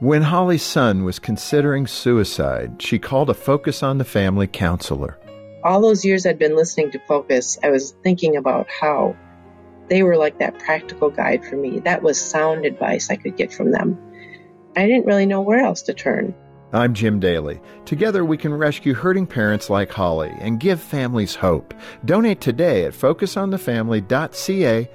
When Holly's son was considering suicide, she called a Focus on the Family counselor. All those years I'd been listening to Focus, I was thinking about how they were like that practical guide for me. That was sound advice I could get from them. I didn't really know where else to turn. I'm Jim Daly. Together we can rescue hurting parents like Holly and give families hope. Donate today at focusonthefamily.ca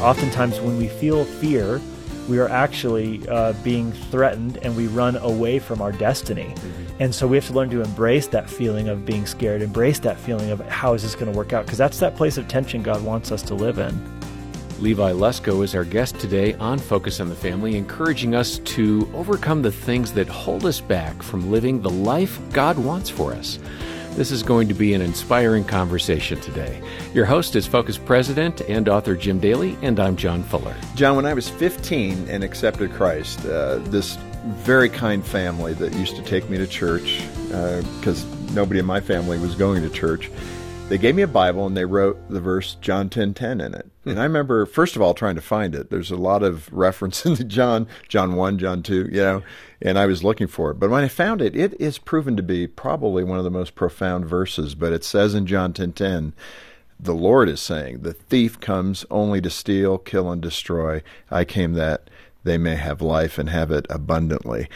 Oftentimes, when we feel fear, we are actually uh, being threatened and we run away from our destiny. Mm-hmm. And so we have to learn to embrace that feeling of being scared, embrace that feeling of how is this going to work out? Because that's that place of tension God wants us to live in. Levi Lusko is our guest today on Focus on the Family, encouraging us to overcome the things that hold us back from living the life God wants for us. This is going to be an inspiring conversation today. Your host is Focus President and author Jim Daly, and I'm John Fuller. John, when I was 15 and accepted Christ, uh, this very kind family that used to take me to church, because uh, nobody in my family was going to church, they gave me a Bible and they wrote the verse John 10 10 in it. And I remember, first of all, trying to find it. There's a lot of reference into John, John 1, John 2, you know, and I was looking for it. But when I found it, it is proven to be probably one of the most profound verses. But it says in John 10 10, the Lord is saying, The thief comes only to steal, kill, and destroy. I came that they may have life and have it abundantly.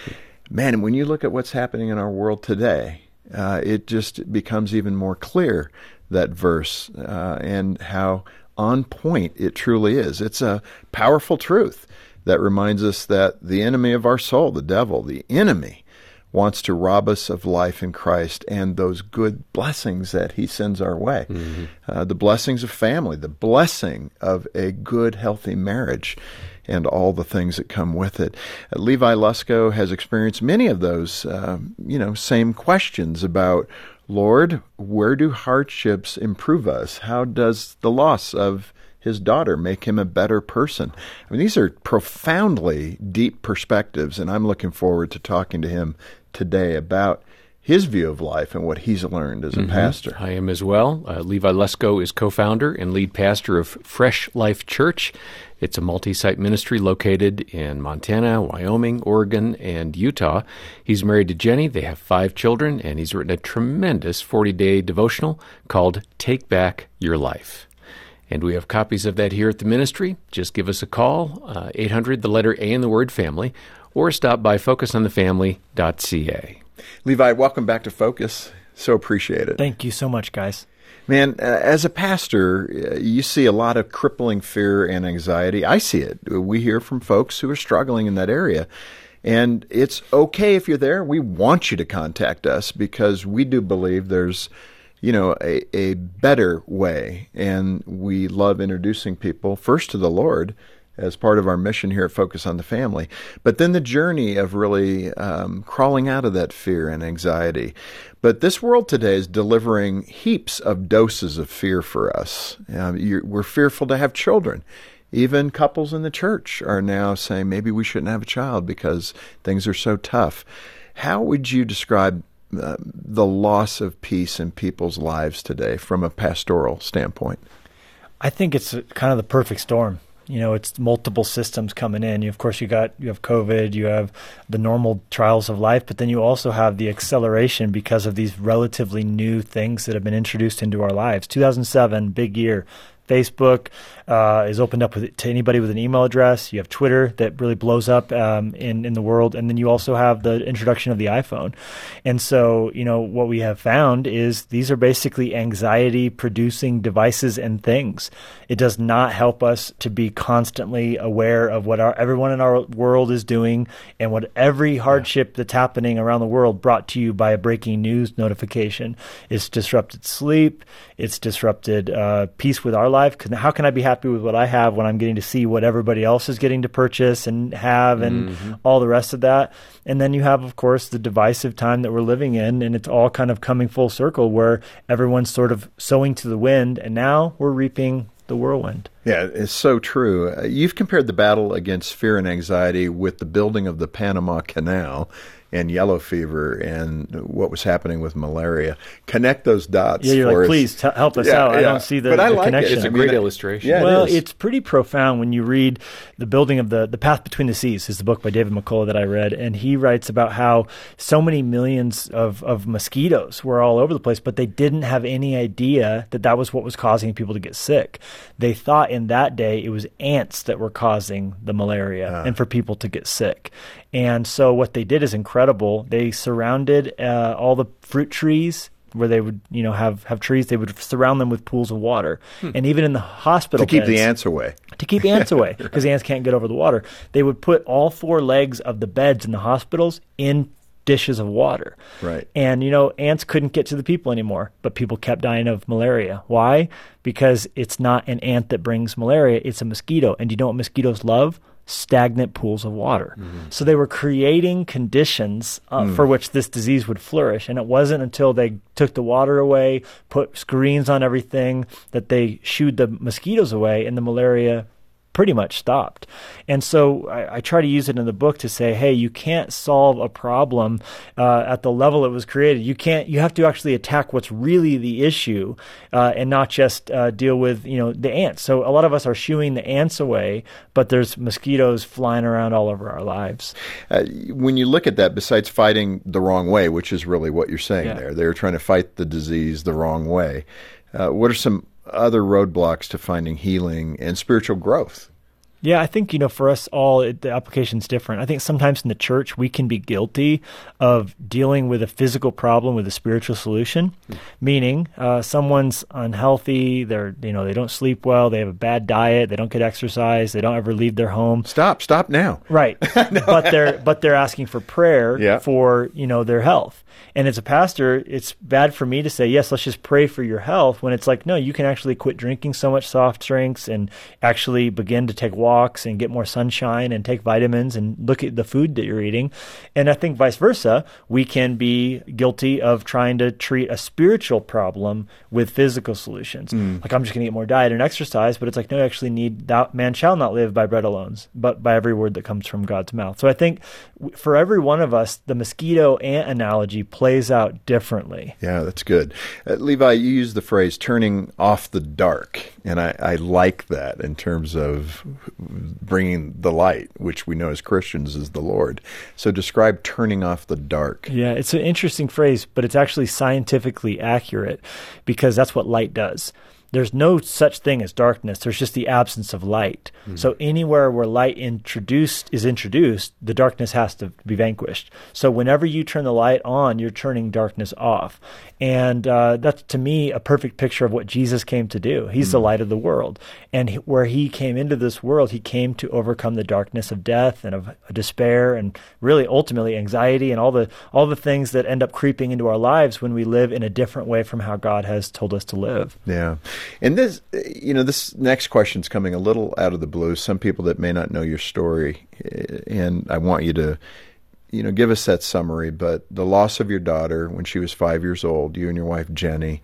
Man, when you look at what's happening in our world today, uh, it just becomes even more clear that verse uh, and how on point it truly is. It's a powerful truth that reminds us that the enemy of our soul, the devil, the enemy, wants to rob us of life in Christ and those good blessings that he sends our way. Mm-hmm. Uh, the blessings of family, the blessing of a good, healthy marriage, and all the things that come with it. Uh, Levi Lusko has experienced many of those, uh, you know, same questions about Lord, where do hardships improve us? How does the loss of his daughter make him a better person? I mean, these are profoundly deep perspectives, and I'm looking forward to talking to him today about his view of life and what he's learned as a mm-hmm. pastor. I am as well. Uh, Levi Lusko is co founder and lead pastor of Fresh Life Church. It's a multi site ministry located in Montana, Wyoming, Oregon, and Utah. He's married to Jenny. They have five children, and he's written a tremendous 40 day devotional called Take Back Your Life. And we have copies of that here at the ministry. Just give us a call, uh, 800, the letter A in the word family, or stop by focusonthefamily.ca. Levi, welcome back to Focus. So appreciate it. Thank you so much, guys. Man, uh, as a pastor, uh, you see a lot of crippling fear and anxiety. I see it. We hear from folks who are struggling in that area. And it's okay if you're there. We want you to contact us because we do believe there's, you know, a, a better way. And we love introducing people first to the Lord as part of our mission here at Focus on the Family. But then the journey of really um, crawling out of that fear and anxiety. But this world today is delivering heaps of doses of fear for us. Um, we're fearful to have children. Even couples in the church are now saying maybe we shouldn't have a child because things are so tough. How would you describe uh, the loss of peace in people's lives today from a pastoral standpoint? I think it's kind of the perfect storm you know it's multiple systems coming in. You, of course you got you have covid you have the normal trials of life but then you also have the acceleration because of these relatively new things that have been introduced into our lives. 2007 big year. Facebook uh, is opened up with, to anybody with an email address. You have Twitter that really blows up um, in in the world, and then you also have the introduction of the iPhone. And so, you know, what we have found is these are basically anxiety producing devices and things. It does not help us to be constantly aware of what our, everyone in our world is doing and what every hardship yeah. that's happening around the world brought to you by a breaking news notification. It's disrupted sleep. It's disrupted uh, peace with our life. How can I be happy with what I have when I'm getting to see what everybody else is getting to purchase and have and mm-hmm. all the rest of that? And then you have, of course, the divisive time that we're living in, and it's all kind of coming full circle where everyone's sort of sowing to the wind, and now we're reaping the whirlwind. Yeah, it's so true. Uh, you've compared the battle against fear and anxiety with the building of the Panama Canal and yellow fever and what was happening with malaria. Connect those dots. Yeah, you're for like, us. please t- help us Yeah, out. I don't see the, But I the like it. connection. It's a great it- illustration. Yeah, well, is. it's pretty profound when you read the building of the the path between the seas is the book by David McCullough that I read, and he writes about how so many millions of of mosquitoes were all over the place, but they didn't have any idea that that was what was causing people to get sick. They thought in that day it was ants that were causing the malaria ah. and for people to get sick. And so what they did is incredible. They surrounded uh, all the fruit trees where they would, you know, have, have trees. They would surround them with pools of water, and even in the hospital to keep the ants away. to keep ants away because ants can't get over the water. They would put all four legs of the beds in the hospitals in dishes of water. Right. And you know, ants couldn't get to the people anymore, but people kept dying of malaria. Why? Because it's not an ant that brings malaria, it's a mosquito. And do you know what mosquitoes love? Stagnant pools of water. So they were creating conditions uh, for which this disease would flourish. And it wasn't until they took the water away, put screens on everything, that they shooed the mosquitoes away and the malaria pretty much stopped. And so I, I try to use it in the book to say, hey, you can't solve a problem uh, at the level it was created. You can't. You have to actually attack what's really the issue, uh, and not just uh, deal with you know the ants. So a lot of us are shooing the ants away, but there's mosquitoes flying around all over our lives. Uh, when you look at that, besides fighting the wrong way, which is really what you're saying Yeah. there, they're trying to fight the disease the wrong way. Uh, what are some other roadblocks to finding healing and spiritual growth? Yeah, I think you know for us all it, the application's different. I think sometimes in the church we can be guilty of dealing with a physical problem with a spiritual solution, meaning uh, someone's unhealthy, they're you know they don't sleep well, they have a bad diet, they don't get exercise, they don't ever leave their home. Stop, stop now. Right, but they're but they're asking for prayer Yeah. for you know their health. And as a pastor, it's bad for me to say yes. Let's just pray for your health when it's like no, you can actually quit drinking so much soft drinks and actually begin to take walks and get more sunshine and take vitamins and look at the food that you're eating. And I think vice versa, we can be guilty of trying to treat a spiritual problem with physical solutions. Like I'm just going to get more diet and exercise, but it's like no, you actually need that man shall not live by bread alone, but by every word that comes from God's mouth. So I think for every one of us, the mosquito ant analogy plays out differently. Yeah, that's good. Uh, Levi, you used the phrase turning off the dark, and I, I like that in terms of bringing the light, which we know as Christians is the Lord. So describe turning off the dark. Yeah, it's an interesting phrase, but it's actually scientifically accurate because that's what light does. There's no such thing as darkness. There's just the absence of light. So anywhere where light introduced is introduced, the darkness has to be vanquished. So whenever you turn the light on, you're turning darkness off, and uh, that's to me a perfect picture of what Jesus came to do. He's the light of the world, and he, where he came into this world, he came to overcome the darkness of death and of despair, and really ultimately anxiety and all the all the things that end up creeping into our lives when we live in a different way from how God has told us to live. Yeah. And this, you know, this next question's coming a little out of the blue. Some people that may not know your story, eh, and I want you to, you know, give us that summary. But the loss of your daughter when she was five years old, you and your wife Jenny.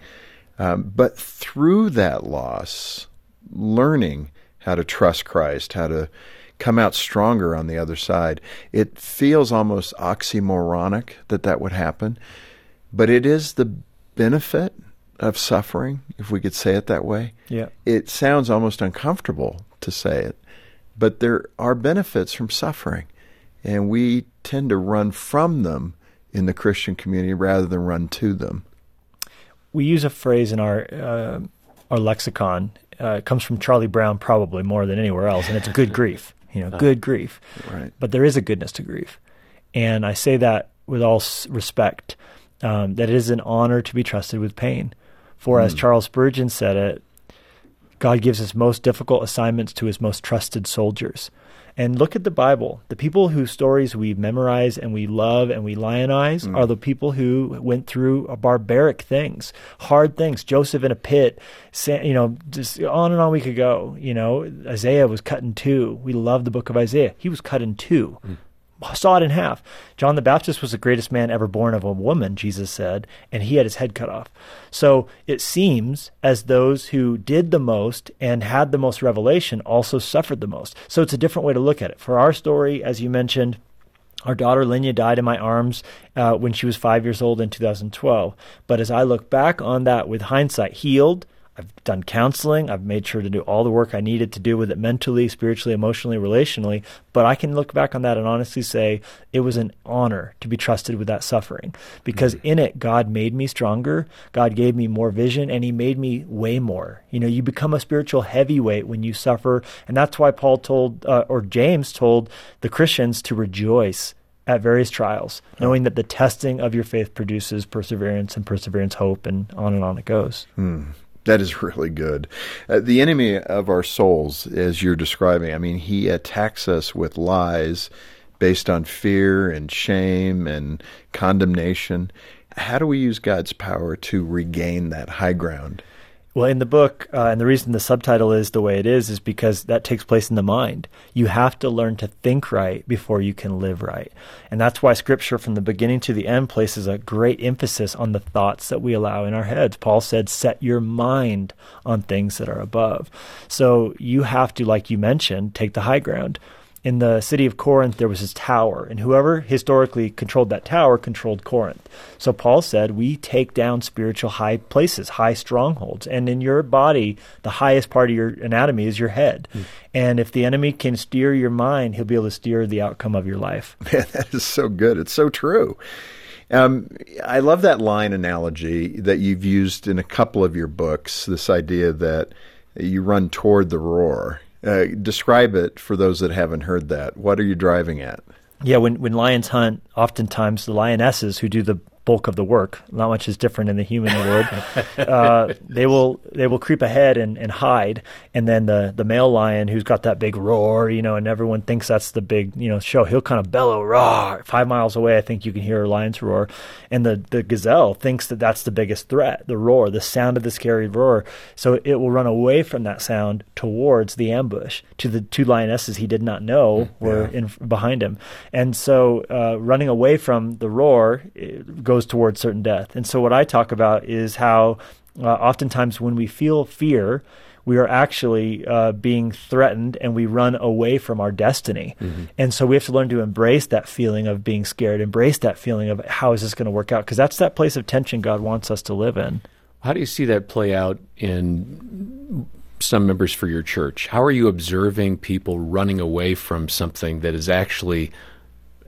Um, but through that loss, learning how to trust Christ, how to come out stronger on the other side. It feels almost oxymoronic that that would happen, but it is the benefit of suffering, if we could say it that way. Yeah. It sounds almost uncomfortable to say it, but there are benefits from suffering, and we tend to run from them in the Christian community rather than run to them. we use a phrase in our uh, our lexicon. Uh, it comes from Charlie Brown, probably more than anywhere else, and it's good grief. You know, good grief. Right. But there is a goodness to grief, and I say that with all respect. Um, that it is an honor to be trusted with pain, for as hmm. Charles Spurgeon said it, God gives his most difficult assignments to his most trusted soldiers. And look at the Bible. The people whose stories we memorize and we love and we lionize hmm. are the people who went through barbaric things, hard things. Joseph in a pit, you know, just on and on we could go. You know, Isaiah was cut in two. We love the book of Isaiah. He was cut in two hmm. Saw it in half. John the Baptist was the greatest man ever born of a woman, Jesus said, and he had his head cut off. So it seems as those who did the most and had the most revelation also suffered the most. So it's a different way to look at it. For our story, as you mentioned, Our daughter Lenya died in my arms uh, when she was five years old in 2012. But as I look back on that with hindsight, healed, I've done counseling. I've made sure to do all the work I needed to do with it mentally, spiritually, emotionally, relationally. But I can look back on that and honestly say it was an honor to be trusted with that suffering because mm-hmm. in it, God made me stronger. God gave me more vision and He made me weigh more. You know, you become a spiritual heavyweight when you suffer. And that's why Paul told, uh, or James told the Christians to rejoice at various trials, knowing that the testing of your faith produces perseverance and perseverance hope, and on and on it goes. Hmm. That is really good. Uh, the enemy of our souls, as you're describing, I mean, he attacks us with lies based on fear and shame and condemnation. How do we use God's power to regain that high ground? Well, in the book, uh, and the reason the subtitle is the way it is, is because that takes place in the mind. You have to learn to think right before you can live right. And that's why Scripture, from the beginning to the end, places a great emphasis on the thoughts that we allow in our heads. Paul said, set your mind on things that are above. So you have to, like you mentioned, take the high ground in the city of Corinth, there was this tower, and whoever historically controlled that tower controlled Corinth. So Paul said, We take down spiritual high places, high strongholds. And in your body, the highest part of your anatomy is your head. Mm. And if the enemy can steer your mind, he'll be able to steer the outcome of your life. Man, that is so good. It's so true. Um, I love that line analogy that you've used in a couple of your books this idea that you run toward the roar uh, describe it for those that haven't heard that. What are you driving at? Yeah, when when lions hunt, oftentimes the lionesses who do the bulk of the work. Not much is different in the human world. uh, they will they will creep ahead and, and hide, and then the the male lion who's got that big roar, you know, and everyone thinks that's the big you know show. He'll kind of bellow roar five miles away. I think you can hear a lion's roar, and the the gazelle thinks that that's the biggest threat, the roar, the sound of the scary roar. So it will run away from that sound towards the ambush to the two lionesses he did not know were yeah. in behind him, and so uh, running away from the roar goes goes towards certain death. And so what I talk about is how uh, oftentimes when we feel fear, we are actually uh, being threatened and we run away from our destiny. Mm-hmm. And so we have to learn to embrace that feeling of being scared, embrace that feeling of how is this going to work out? Because that's that place of tension God wants us to live in. How do you see that play out in some members for your church? How are you observing people running away from something that is actually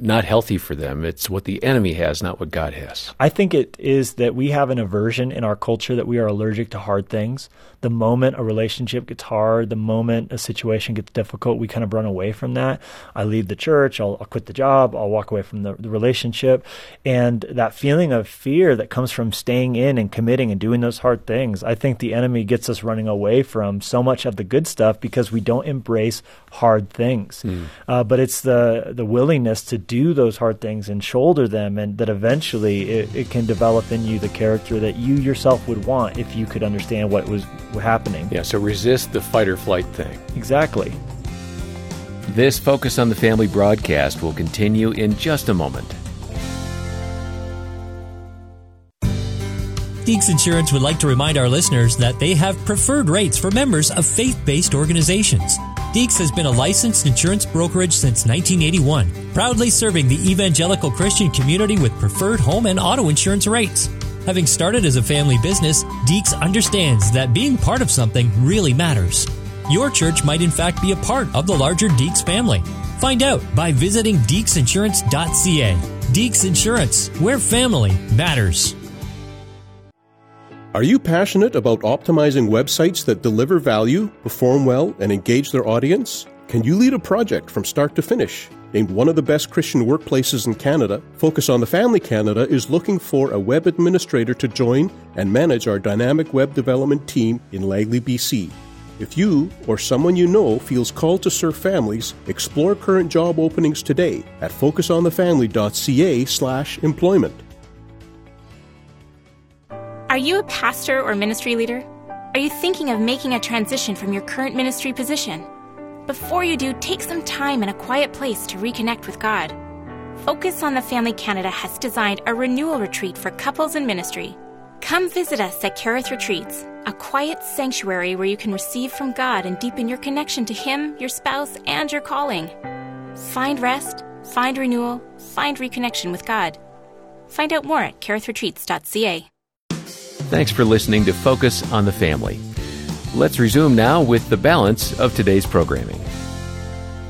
not healthy for them. It's what the enemy has, not what God has. I think it is that we have an aversion in our culture that we are allergic to hard things. The moment a relationship gets hard, the moment a situation gets difficult, we kind of run away from that. I leave the church, I'll, I'll quit the job, I'll walk away from the, the relationship. And that feeling of fear that comes from staying in and committing and doing those hard things, I think the enemy gets us running away from so much of the good stuff because we don't embrace hard things. Mm. Uh, but it's the, the willingness to do those hard things and shoulder them, and that eventually it, it, can develop in you the character that you yourself would want if you could understand what was happening. Yeah, so resist the fight or flight thing. Exactly. This Focus on the Family broadcast will continue in just a moment. Deeks Insurance would like to remind our listeners that they have preferred rates for members of faith based organizations. Deeks has been a licensed insurance brokerage since 1981, proudly serving the evangelical Christian community with preferred home and auto insurance rates. Having started as a family business, Deeks understands that being part of something really matters. Your church might in fact be a part of the larger Deeks family. Find out by visiting deeksinsurance.ca. Deeks Insurance, where family matters. Are you passionate about optimizing websites that deliver value, perform well, and engage their audience? Can you lead a project from start to finish? Named one of the best Christian workplaces in Canada, Focus on the Family Canada is looking for a web administrator to join and manage our dynamic web development team in Langley, BC. If you or someone you know feels called to serve families, explore current job openings today at focusonthefamily.ca/employment. Are you a pastor or ministry leader? Are you thinking of making a transition from your current ministry position? Before you do, take some time in a quiet place to reconnect with God. Focus on the Family Canada has designed a renewal retreat for couples in ministry. Come visit us at Kerith Retreats, a quiet sanctuary where you can receive from God and deepen your connection to Him, your spouse, and your calling. Find rest, find renewal, find reconnection with God. Find out more at kerithretreats.ca. Thanks for listening to Focus on the Family. Let's resume now with the balance of today's programming.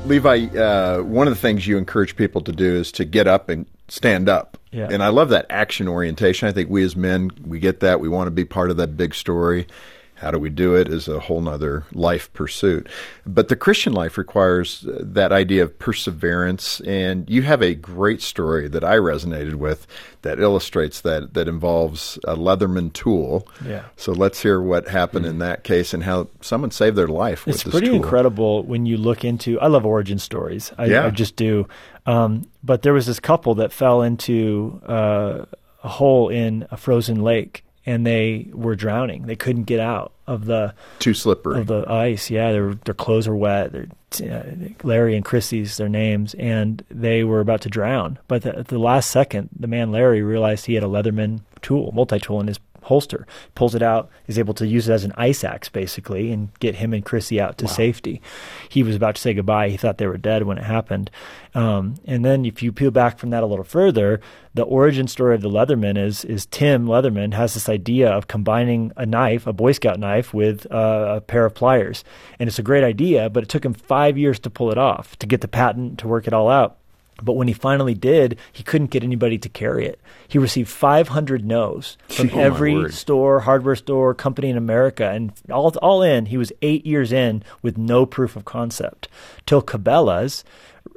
Levi, uh, one of the things you encourage people to do is to get up and stand up. Yeah. And I love that action orientation. I think we as men, we get that. We want to be part of that big story. How do we do it is a whole nother life pursuit. But the Christian life requires uh, that idea of perseverance. And you have a great story that I resonated with that illustrates that, that involves a Leatherman tool. Yeah. So let's hear what happened in that case and how someone saved their life with It's pretty tool. incredible when you look into. I love origin stories. I, Yeah. I just do. Um, but there was this couple that fell into uh, a hole in a frozen lake, and they were drowning. They couldn't get out of the Too slippery. of the ice. Yeah, their their clothes are wet. Their, uh, Larry and Chrissy's their names, and they were about to drown. But the, at the last second, the man Larry realized he had a Leatherman tool, multi tool in his holster. Pulls it out, is able to use it as an ice axe basically, and get him and Chrissy out to safety. He was about to say goodbye. He thought they were dead when it happened. Um, and then if you peel back from that a little further, the origin story of the Leatherman is is Tim Leatherman has this idea of combining a knife, a Boy Scout knife, with uh, a pair of pliers, and it's a great idea. But it took him five years to pull it off, to get the patent, to work it all out. But when he finally did, he couldn't get anybody to carry it. He received 500 no's from Oh, every store, hardware store, company in America, and all all in, he was eight years in with no proof of concept. Till Cabela's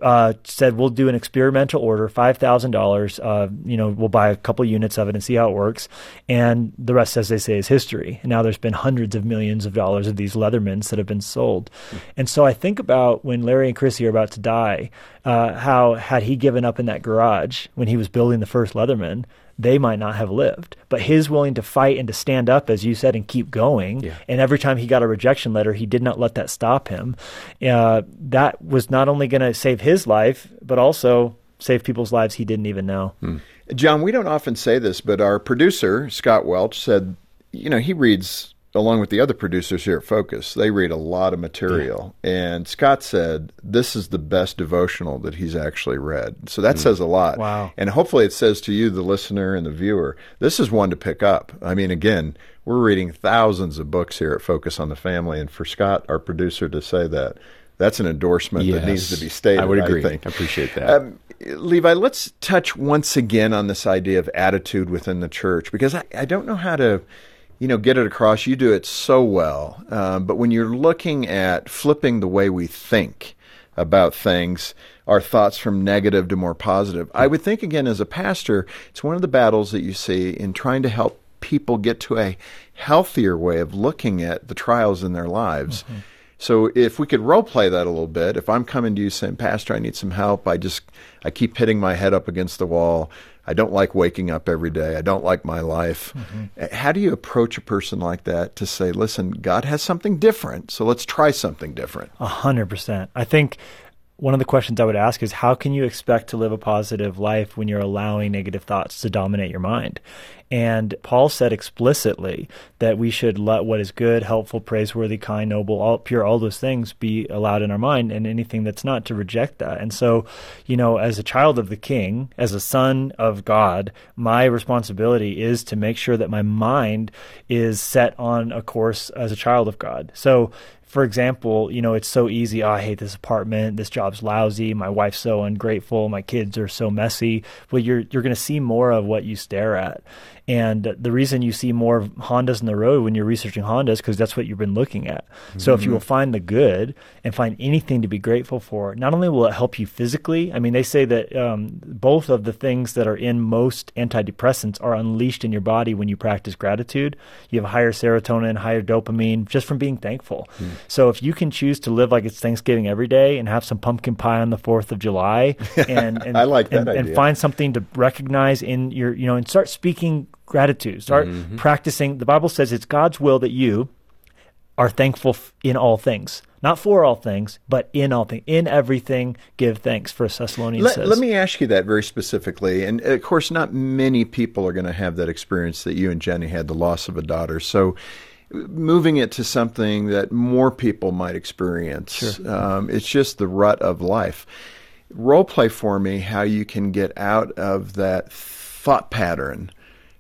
uh, said, "We'll do an experimental order, five thousand dollars. Uh, you know, we'll buy a couple units of it and see how it works." And the rest, as they say, is history. And now there's been hundreds of millions of dollars of these Leathermans that have been sold. And so I think about when Larry and Chrissy are about to die, uh, how had he given up in that garage when he was building the first Leatherman, they might not have lived. But his willing to fight and to stand up, as you said, and keep going. Yeah. And every time he got a rejection letter, he did not let that stop him. Uh, that was not only going to save his life, but also save people's lives he didn't even know. John, we don't often say this, but our producer, Scott Welch, said, you know, he reads along with the other producers here at Focus. They read a lot of material. And Scott said, this is the best devotional that he's actually read. So that says a lot. Wow. And hopefully it says to you, the listener and the viewer, this is one to pick up. I mean, again, we're reading thousands of books here at Focus on the Family. And for Scott, our producer, to say that, that's an endorsement that needs to be stated. I would agree. think. I appreciate that. Um, Levi, let's touch once again on this idea of attitude within the church because I, I don't know how to, you know, get it across. You do it so well, um, but when you're looking at flipping the way we think about things, our thoughts from negative to more positive, I would think again as a pastor, it's one of the battles that you see in trying to help people get to a healthier way of looking at the trials in their lives. So if we could role play that a little bit, if I'm coming to you saying, Pastor, I need some help, I just I keep hitting my head up against the wall. I don't like waking up every day. I don't like my life. Uh, How do you approach a person like that to say, listen, God has something different, so let's try something different? A hundred percent. I think one of the questions I would ask is how can you expect to live a positive life when you're allowing negative thoughts to dominate your mind? And Paul said explicitly that we should let what is good, helpful, praiseworthy, kind, noble, all pure, all those things be allowed in our mind, and anything that's not to reject that. And so, you know, as a child of the King, as a son of God, my responsibility is to make sure that my mind is set on a course as a child of God. So for example, you know, it's so easy. Oh, I hate this apartment. This job's lousy. My wife's so ungrateful. My kids are so messy. Well, you're you're going to see more of what you stare at, and the reason you see more Hondas in the road when you're researching Hondas because that's what you've been looking at. So if you will find the good and find anything to be grateful for, not only will it help you physically. I mean, they say that um, both of the things that are in most antidepressants are unleashed in your body when you practice gratitude. You have higher serotonin, higher dopamine just from being thankful. So if you can choose to live like it's Thanksgiving every day and have some pumpkin pie on the Fourth of July, and, and I like that and, and find something to recognize in your, you know, and start speaking gratitude. Start practicing. The Bible says it's God's will that you are thankful f- in all things, not for all things, but in all things. In everything, give thanks. for Thessalonians Let, says. let me ask you that very specifically. And of course, not many people are going to have that experience that you and Jenny had the loss of a daughter. So, moving it to something that more people might experience, um, it's just the rut of life. role play for me how you can get out of that thought pattern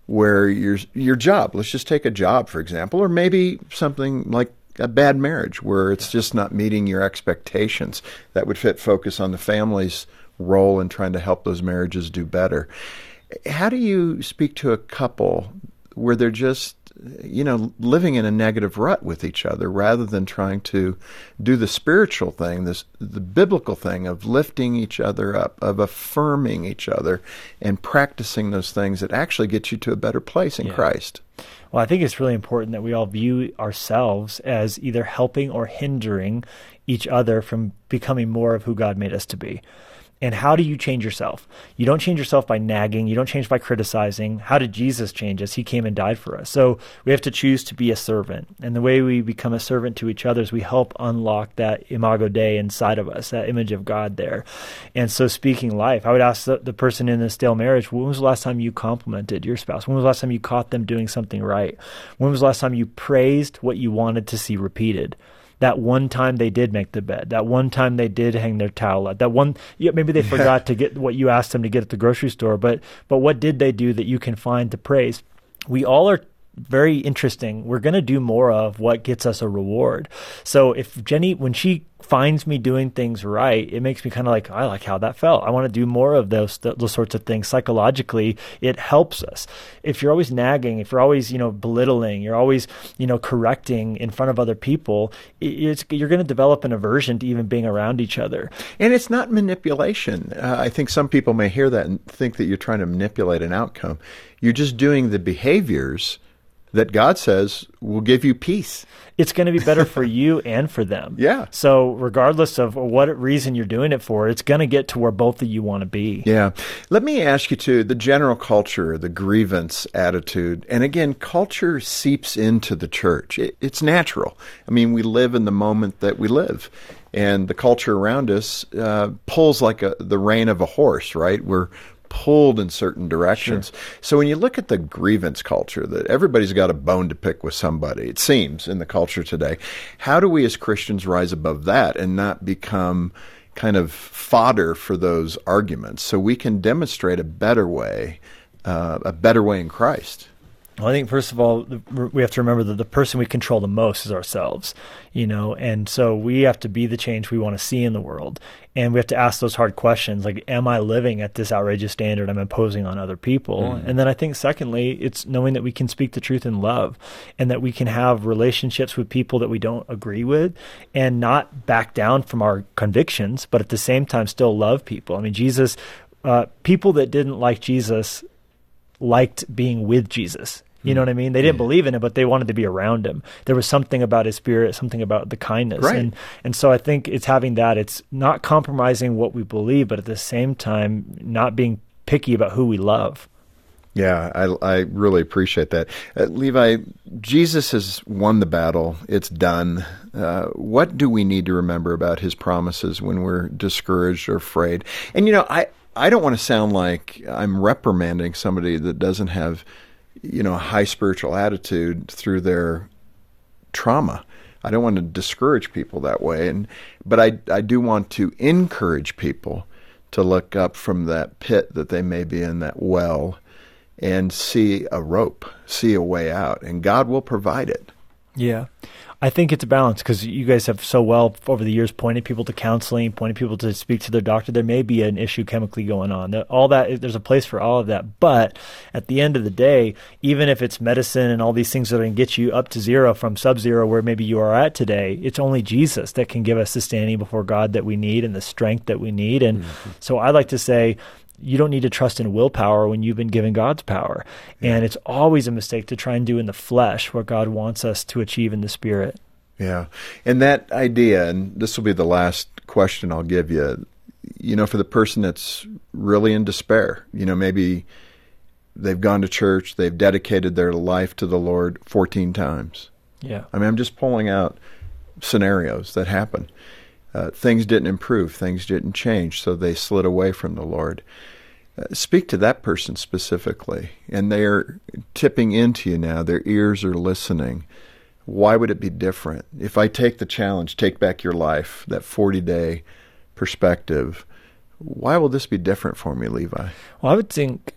where your your job let's just take a job for example or maybe something like a bad marriage where it's just not meeting your expectations that would fit focus on the family's role in trying to help those marriages do better. How do you speak to a couple where they're just you know, living in a negative rut with each other rather than trying to do the spiritual thing, this the biblical thing of lifting each other up, of affirming each other, and practicing those things that actually get you to a better place in yeah. Christ. Well, I think it's really important that we all view ourselves as either helping or hindering each other from becoming more of who God made us to be. And how do you change yourself? You don't change yourself by nagging. You don't change by criticizing. How did Jesus change us? He came and died for us. So we have to choose to be a servant. And the way we become a servant to each other is we help unlock that imago Dei inside of us, that image of God there. And so speaking life, I would ask the, the person in a stale marriage, when was the last time you complimented your spouse? When was the last time you caught them doing something right? When was the last time you praised what you wanted to see repeated? That one time they did make the bed, that one time they did hang their towel out, that one yeah, maybe they forgot to get what you asked them to get at the grocery store, but but what did they do that you can find to praise? We all are very interesting. We're going to do more of what gets us a reward. So if Jenny, when she finds me doing things right, it makes me kind of like, I like how that felt. I want to do more of those, those sorts of things. Psychologically, it helps us. If you're always nagging, if you're always, you know, belittling, you're always, you know, correcting in front of other people, you're going to develop an aversion to even being around each other. And it's not manipulation. Uh, I think some people may hear that and think that you're trying to manipulate an outcome. You're just doing the behaviors that God says will give you peace. It's going to be better for you and for them. Yeah. So, regardless of what reason you're doing it for, it's going to get to where both of you want to be. Yeah. Let me ask you too the general culture, the grievance attitude. And again, culture seeps into the church. It, it's natural. I mean, we live in the moment that we live. And the culture around us uh, pulls like a, the rein of a horse, right? We're pulled in certain directions. Sure. So when you look at the grievance culture, that everybody's got a bone to pick with somebody, it seems in the culture today. How do we as Christians rise above that and not become kind of fodder for those arguments so we can demonstrate a better way, uh, a better way in Christ? Well, I think first of all, we have to remember that the person we control the most is ourselves, you know, and so we have to be the change we want to see in the world. And we have to ask those hard questions like, am I living at this outrageous standard I'm imposing on other people? Mm. And then I think, secondly, it's knowing that we can speak the truth in love and that we can have relationships with people that we don't agree with and not back down from our convictions, but at the same time still love people. I mean, Jesus, uh, people that didn't like Jesus liked being with Jesus you know what I mean? They didn't believe in it, but they wanted to be around him. There was something about his spirit, something about the kindness. Right. And and so I think it's having that. It's not compromising what we believe, but at the same time not being picky about who we love. Yeah, I, I really appreciate that. Uh, Levi, Jesus has won the battle. It's done. Uh, what do we need to remember about his promises when we're discouraged or afraid? And, you know, I, I don't want to sound like I'm reprimanding somebody that doesn't have you know, a high spiritual attitude through their trauma. I don't want to discourage people that way, and but I I do want to encourage people to look up from that pit that they may be in, that well, and see a rope, see a way out, and God will provide it. Yeah. I think it's a balance because you guys have so well over the years pointed people to counseling, pointed people to speak to their doctor. There may be an issue chemically going on. All that there's a place for all of that, but at the end of the day, even if it's medicine and all these things that are going to get you up to zero from sub-zero where maybe you are at today, it's only Jesus that can give us the standing before God that we need and the strength that we need. And mm-hmm. so I like to say you don't need to trust in willpower when you've been given God's power. Yeah. And it's always a mistake to try and do in the flesh what God wants us to achieve in the spirit. Yeah. And that idea, and this will be the last question I'll give you, you know, for the person that's really in despair, you know, maybe they've gone to church, they've dedicated their life to the Lord 14 times. Yeah. I mean, I'm just pulling out scenarios that happen uh, things didn't improve, things didn't change, so they slid away from the Lord. Uh, speak to that person specifically, and they are tipping into you now. Their ears are listening. Why would it be different? If I take the challenge, take back your life, that 40 day perspective, Why will this be different for me, Levi? Well, I would think,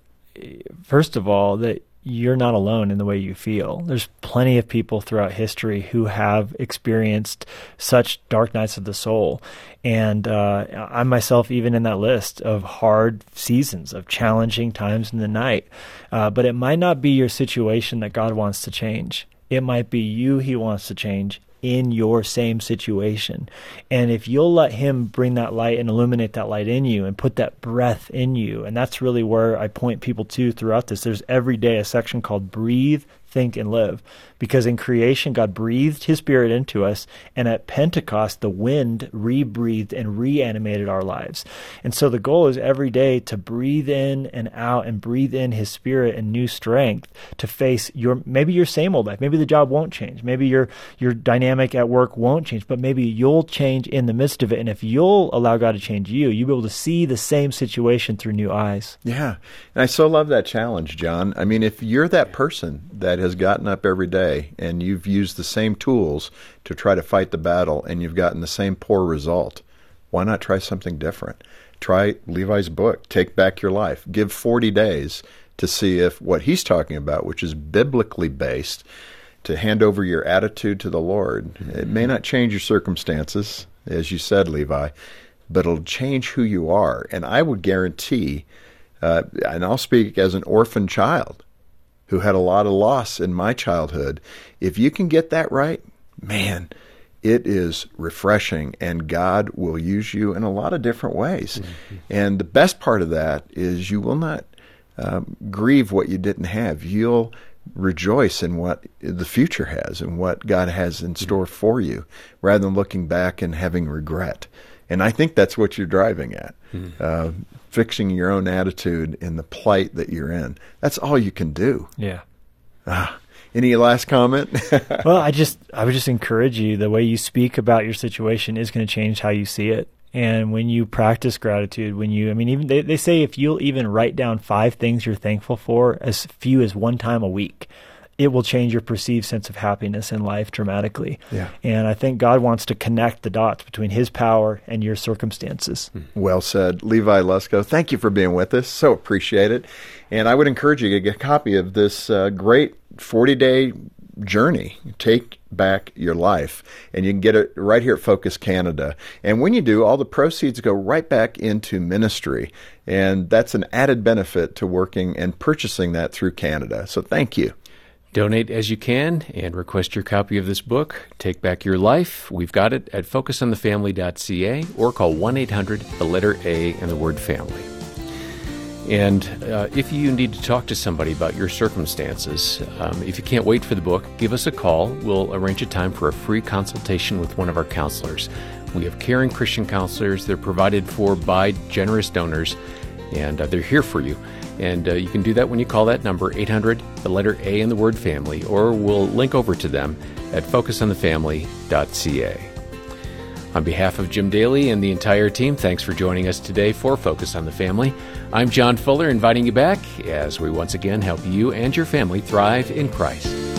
first of all, that you're not alone in the way you feel. There's plenty of people throughout history who have experienced such dark nights of the soul. And uh, I myself, even in that list of hard seasons, of challenging times in the night. Uh, but it might not be your situation that God wants to change. It might be you he wants to change in your same situation. And if you'll let Him bring that light and illuminate that light in you and put that breath in you, and that's really where I point people to throughout this. There's every day a section called Breathe, Think, and Live because in creation, God breathed his spirit into us, and at Pentecost, the wind rebreathed and reanimated our lives. And so the goal is every day to breathe in and out and breathe in his spirit and new strength to face your maybe your same old life. Maybe the job won't change. Maybe your your dynamic at work won't change, but maybe you'll change in the midst of it. And if you'll allow God to change you, you'll be able to see the same situation through new eyes. Yeah. And I so love that challenge, John. I mean, if you're that person that has gotten up every day and you've used the same tools to try to fight the battle and you've gotten the same poor result, why not try something different? Try Levi's book, Take Back Your Life. Give 40 days to see if what he's talking about, which is biblically based, to hand over your attitude to the Lord. It may not change your circumstances, as you said, Levi, but it'll change who you are. And I would guarantee, uh, and I'll speak as an orphan child, who had a lot of loss in my childhood. If you can get that right, man, it is refreshing and God will use you in a lot of different ways. Mm-hmm. And the best part of that is you will not um, grieve what you didn't have. You'll rejoice in what the future has and what God has in store mm-hmm. for you rather than looking back and having regret. And I think that's what you're driving at. Mm-hmm. Uh, fixing your own attitude in the plight that you're in. That's all you can do. Yeah. Ah, any last comment? well, I just I would just encourage you the way you speak about your situation is going to change how you see it. And when you practice gratitude, when you I mean even they, they say if you'll even write down five things you're thankful for as few as one time a week, it will change your perceived sense of happiness in life dramatically. Yeah. And I think God wants to connect the dots between his power and your circumstances. Hmm. Well said. Levi Lusko, thank you for being with us. So appreciate it. And I would encourage you to get a copy of this uh, great 40 day journey. Take back your life. And you can get it right here at Focus Canada. And when you do, all the proceeds go right back into ministry. And that's an added benefit to working and purchasing that through Canada. So thank you. Donate as you can and request your copy of this book, Take Back Your Life. We've got it at focusonthefamily.ca or call 1 800 the letter A and the word family. And uh, if you need to talk to somebody about your circumstances, um, if you can't wait for the book, give us a call. We'll arrange a time for a free consultation with one of our counselors. We have caring Christian counselors. They're provided for by generous donors, and uh, they're here for you. And uh, you can do that when you call that number, 800, the letter A in the word family, or we'll link over to them at focusonthefamily.ca. On behalf of Jim Daly and the entire team, thanks for joining us today for Focus on the Family. I'm John Fuller, inviting you back as we once again help you and your family thrive in Christ.